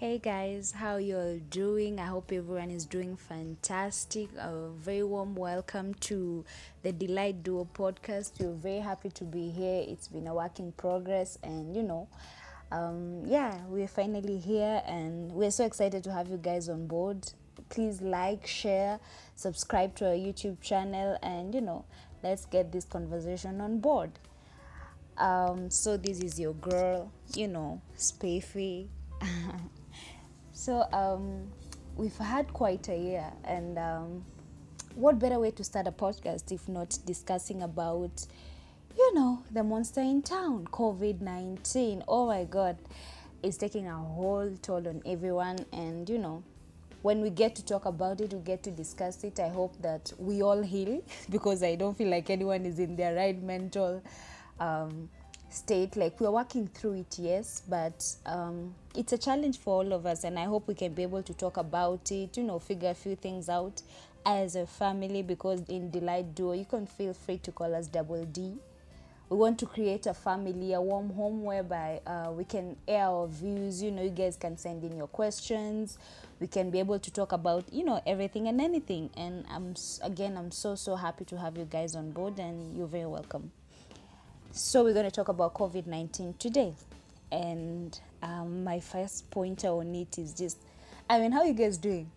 Hey guys, how you all doing? I hope everyone is doing fantastic. A very warm welcome to the Delight Duo podcast. We're very happy to be here. It's been a work in progress, and you know, um, yeah, we're finally here, and we're so excited to have you guys on board. Please like, share, subscribe to our YouTube channel, and you know, let's get this conversation on board. Um, so this is your girl, you know, Spafy. So um, we've had quite a year, and um, what better way to start a podcast if not discussing about, you know, the monster in town, COVID nineteen. Oh my God, it's taking a whole toll on everyone, and you know. When we get to talk about it, we get to discuss it. I hope that we all heal because I don't feel like anyone is in their right mental um, state like we're working through it yes but um, it's a challenge for all of us and i hope we can be able to talk about it you know figure a few things out as a family because in delight duo you can feel free to call us double d. We want to create a family a warm home whereby uh, we can air our views you know you guys can send in your questions. We can be able to talk about you know everything and anything and i'm again i'm so so happy to have you guys on board and you're very welcome so we're going to talk about COVID 19 today. And um, my first pointer on it is just, I mean, how you guys doing?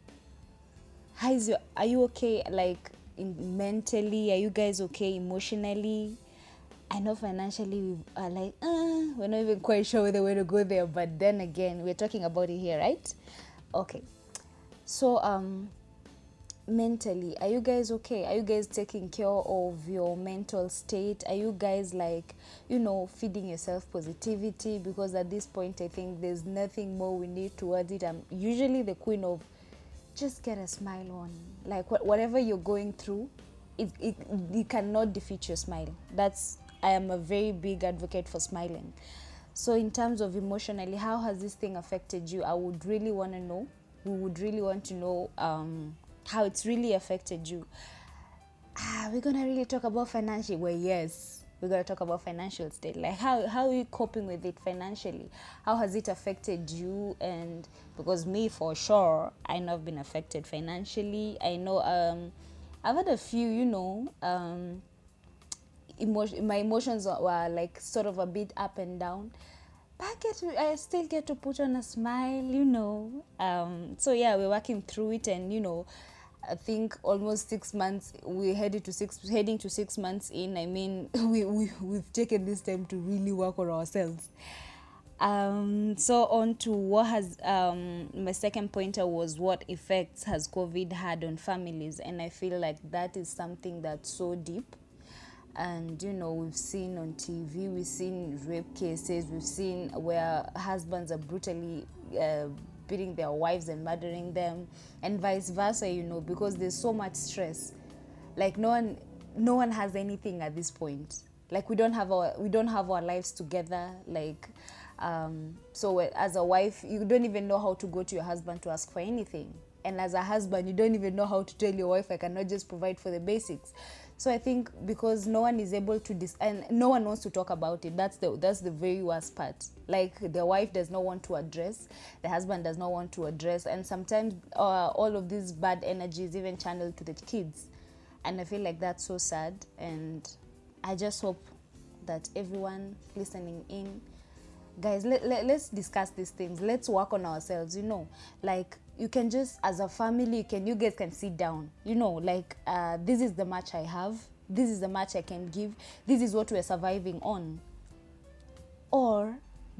How is your, are you okay? Like in, mentally, are you guys okay emotionally? I know financially we are like, uh, we're not even quite sure whether we're to go there. But then again, we're talking about it here, right? Okay. So, um, mentally are you guys okay? Are you guys taking care of your mental state? Are you guys like you know feeding yourself positivity? Because at this point i think there's nothing more we need towards it. I'm usually the queen of just get a smile on like wh- whatever you're going through it, it, it cannot defeat your smile. That's i am a very big advocate for smiling. So in terms of emotionally how has this thing affected you? I would really want to know. We would really want to know um, how it's really affected you. Ah, we're gonna really talk about financial. Well, yes, we're gonna talk about financial state. Like how how are you coping with it financially? How has it affected you? And because me for sure, I know I've been affected financially. I know um, I've had a few, you know, um, emotion. My emotions were like sort of a bit up and down. But I get I still get to put on a smile, you know. Um, so yeah, we're working through it, and you know, I think almost six months. We're headed to six, heading to six months in. I mean, we, we we've taken this time to really work on ourselves. Um, so on to what has um, my second pointer was what effects has COVID had on families, and I feel like that is something that's so deep. And you know, we've seen on TV, we've seen rape cases, we've seen where husbands are brutally uh, beating their wives and murdering them and vice versa you know because there's so much stress. Like no one no one has anything at this point. Like we don't have our we don't have our lives together. Like um, so as a wife you don't even know how to go to your husband to ask for anything. And as a husband you don't even know how to tell your wife i cannot just provide for the basics so i think because no one is able to dis- and no one wants to talk about it. That's the that's the very worst part. Like the wife does not want to address the husband does not want to address and sometimes uh, all of these bad energies even channeled to the kids. And i feel like that's so sad and i just hope that everyone listening in guys let, let, let's discuss these things. Let's work on ourselves you know. Like you can just as a family you can you guys can sit down. You know like uh, this is the match i have. This is the match i can give. This is what we're surviving on. Or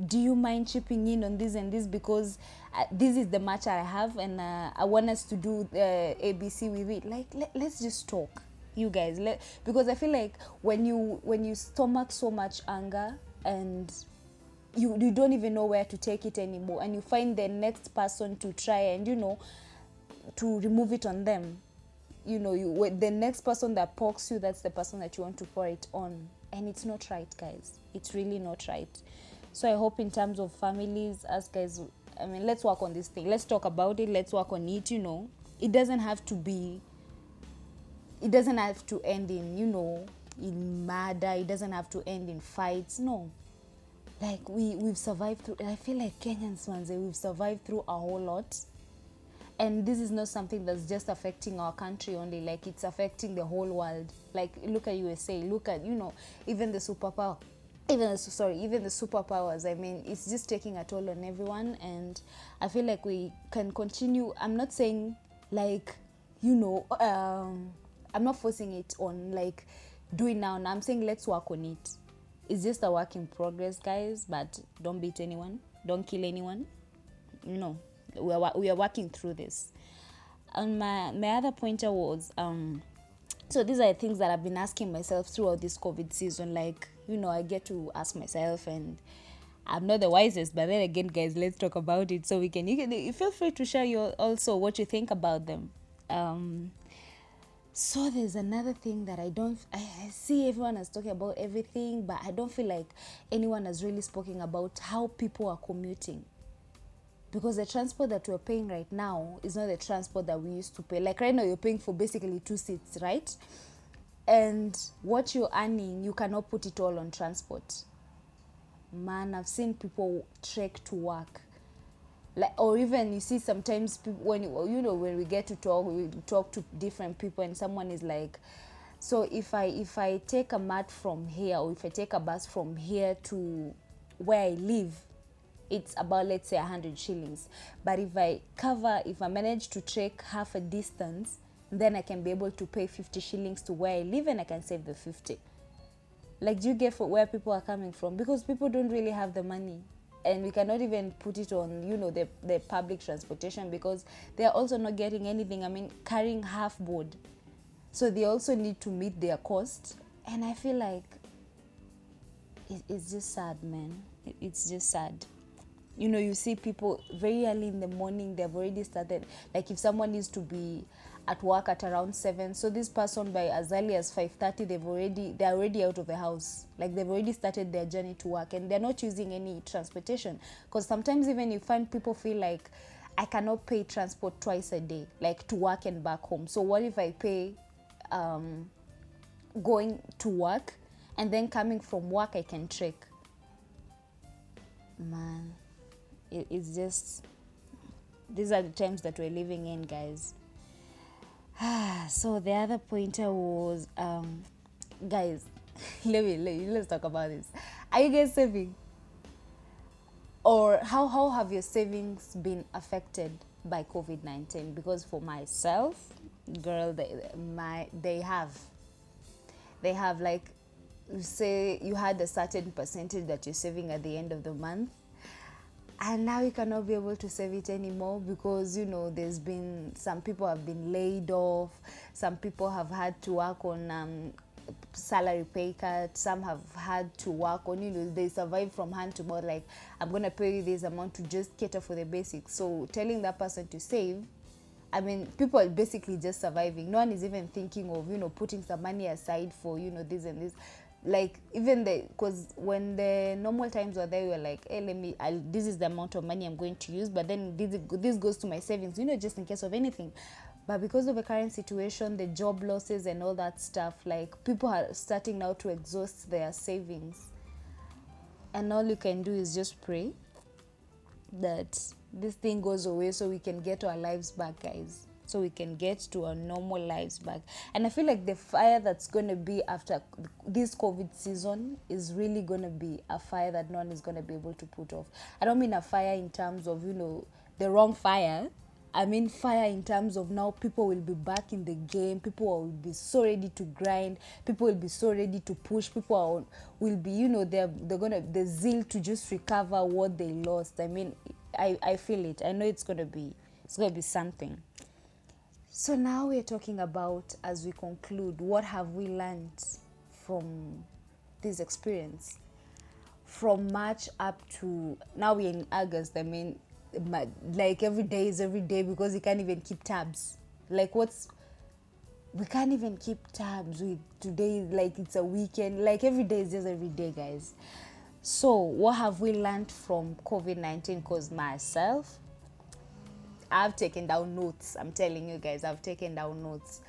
do you mind chipping in on this and this because uh, this is the match i have and uh, i want us to do uh, abc with it like let, let's just talk you guys. Because i feel like when you when you stomach so much anger and you, you don't even know where to take it anymore and you find the next person to try and you know to remove it on them. You know you the next person that pokes you that's the person that you want to pour it on. And it's not right guys. It's really not right. So i hope in terms of families as guys i mean let's work on this thing. Let's talk about it. Let's work on it you know. It doesn't have to be it doesn't have to end in you know in murder. It doesn't have to end in fights. No like we we've survived through i feel like kenyans manze we've survived through a whole lot. And this is not something that's just affecting our country only like it's affecting the whole world. Like look at usa look at you know even the superpower even sorry even the superpowers. I mean it's just taking a toll on everyone and i feel like we can continue i'm not saying like you know um i'm not forcing it on like do it now. And i'm saying let's work on it it's just a work in progress guys but don't beat anyone. Don't kill anyone. No, we are, we are working through this. And my my other pointer was um so these are the things that i've been asking myself throughout this covid season like you know i get to ask myself and i'm not the wisest but then again guys let's talk about it. So we can you can you feel free to share your also what you think about them. Um so there's another thing that i don't I, see everyone is talking about everything but i don't feel like anyone has really spoken about how people are commuting. Because the transport that we're paying right now is not the transport that we used to pay. Like right now you're paying for basically two seats right? And what you're earning you cannot put it all on transport. Man i've seen people trek to work like or even you see sometimes people, when you, know when we get to talk we talk to different people and someone is like so if i if i take a mat from here or if i take a bus from here to where i live it's about let's say 100 shillings. But if i cover if i manage to trek half a distance then i can be able to pay 50 shillings to where i live and i can save the 50 like do you get for where people are coming from? Because people don't really have the money and we cannot even put it on you know the, the public transportation because they are also not getting anything. I mean carrying half board. So they also need to meet their cost. And i feel like it, it's just sad man. It, it's just sad. You know you see people very early in the morning they've already started. Like if someone needs to be at work at around 7 so this person by as early as 5.30 they've already they're already out of the house. Like they've already started their journey to work and they're not using any transportation. Because sometimes even you find people feel like i cannot pay transport twice a day like to work and back home. So what if i pay um, going to work and then coming from work i can trek? Man it, it's just these are the times that we're living in guys so the other pointer was um guys let me, let let's talk about this. Are you guys saving? Or how how have your savings been affected by covid-19 because for myself girl they my they have they have like say you had a certain percentage that you're saving at the end of the month and now you cannot be able to save it anymore because you know there's been some people have been laid off. Some people have had to work on um, salary pay cut some have had to work on you know they survive from hand to mouth like i'm gonna pay you this amount to just cater for the basics. So telling that person to save I mean, people are basically just surviving. No one is even thinking of, you know, putting some money aside for, you know, this and this like even the because when the normal times were there we were like hey let me I'll, this is the amount of money i'm going to use but then this this goes to my savings you know just in case of anything. But because of the current situation the job losses and all that stuff like people are starting now to exhaust their savings. And all you can do is just pray that this thing goes away so we can get our lives back guys so we can get to our normal lives back. And I feel like the fire that's going to be after this COVID season is really going to be a fire that no one is going to be able to put off. I don't mean a fire in terms of, you know, the wrong fire. I mean fire in terms of now people will be back in the game. People will be so ready to grind. People will be so ready to push. People are, will be, you know, they're they're gonna the zeal to just recover what they lost. I mean, I I feel it. I know it's gonna be it's gonna be something. So now we're talking about, as we conclude, what have we learned from this experience? From March up to now we're in August. I mean, like every day is every day because you can't even keep tabs. Like what's we can't even keep tabs with today like it's a weekend like every day is just every day guys so what have we learned from covid-19 because myself I've taken down notes. I'm telling you guys, I've taken down notes.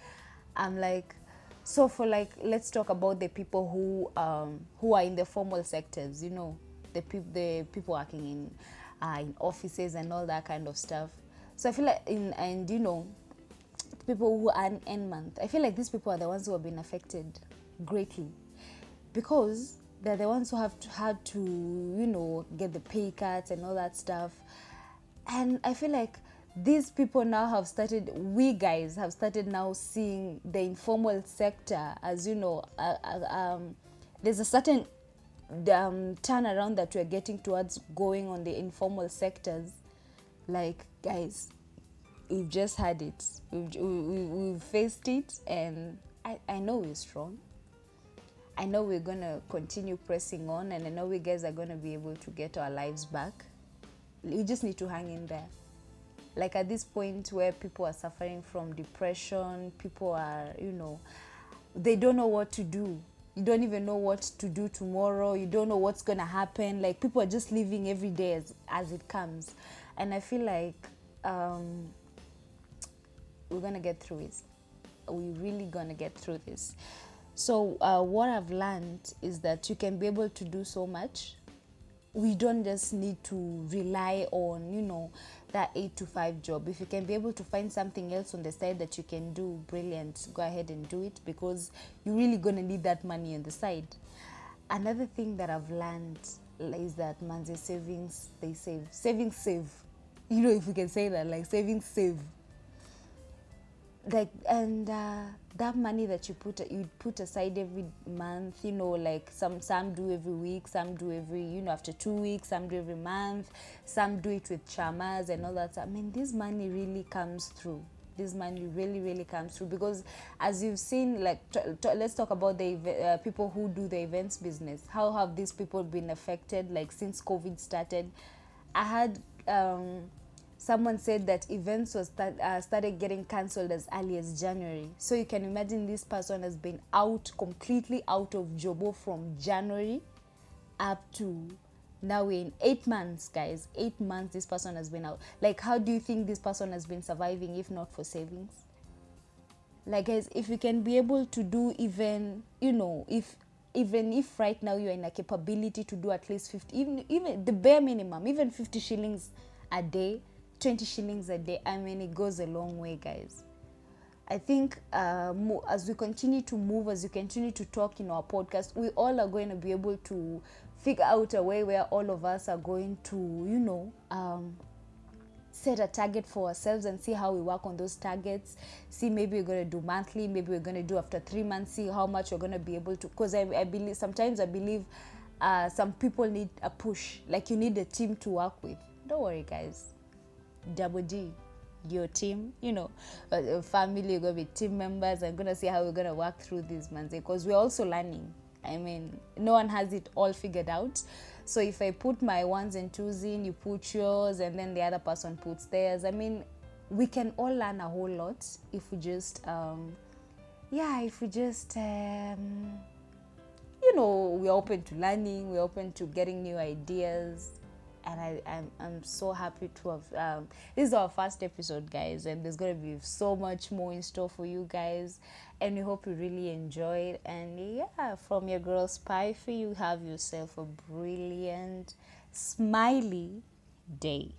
I'm like, so for like, let's talk about the people who um, who are in the formal sectors. You know, the people the people working in uh, in offices and all that kind of stuff. So I feel like in and you know people who earn end month. I feel like these people are the ones who have been affected greatly because they're the ones who have to, had to you know get the pay cuts and all that stuff. And I feel like these people now have started we guys have started now seeing the informal sector as you know uh, uh, um, there's a certain um, turnaround that we're getting towards going on the informal sectors. Like guys we've just had it. We've, we, we've faced it and I, I know we're strong. I know we're gonna continue pressing on and i know we guys are gonna be able to get our lives back. We just need to hang in there like at this point where people are suffering from depression people are you know they don't know what to do. You don't even know what to do tomorrow. You don't know what's going to happen. Like people are just living every day as, as it comes. And i feel like um, we're going to get through it. We're really going to get through this. So uh, what i've learned is that you can be able to do so much we don't just need to rely on you know that 8 to 5 job. If you can be able to find something else on the side that you can do brilliant go ahead and do it because you're really going to need that money on the side. Another thing that i've learned is that man's savings they save. Savings save. You know if we can say that like savings save like and uh, that money that you put you put aside every month you know like some some do every week some do every you know after two weeks some do every month some do it with chamas and all that i mean this money really comes through. This money really really comes through because as you've seen like t- t- let's talk about the uh, people who do the events business. How have these people been affected like since covid started? I had um someone said that events was uh, started getting cancelled as early as January. So you can imagine this person has been out completely out of Jobo from January up to now in eight months, guys. Eight months this person has been out. Like, how do you think this person has been surviving if not for savings? Like, guys, if you can be able to do even, you know, if even if right now you're in a capability to do at least 50 even even the bare minimum even 50 shillings a day 20 shillings a day i mean it goes a long way guys. I think uh, as we continue to move as we continue to talk in our podcast we all are going to be able to figure out a way where all of us are going to you know um, set a target for ourselves and see how we work on those targets. See maybe we're going to do monthly maybe we're going to do after three months see how much we're going to be able to because I, I believe sometimes i believe uh, some people need a push. Like you need a team to work with. Don't worry guys double D, your team, you know, uh, family, you're going to be team members. I'm going to see how we're going to work through this, man, because we're also learning. I mean, no one has it all figured out. So if I put my ones and twos in, you put yours, and then the other person puts theirs. I mean, we can all learn a whole lot if we just, um, yeah, if we just, um, you know, we're open to learning, we're open to getting new ideas, and I, I'm, I'm so happy to have um, this is our first episode guys and there's gonna be so much more in store for you guys and we hope you really enjoy it and yeah from your girl spy for you have yourself a brilliant smiley day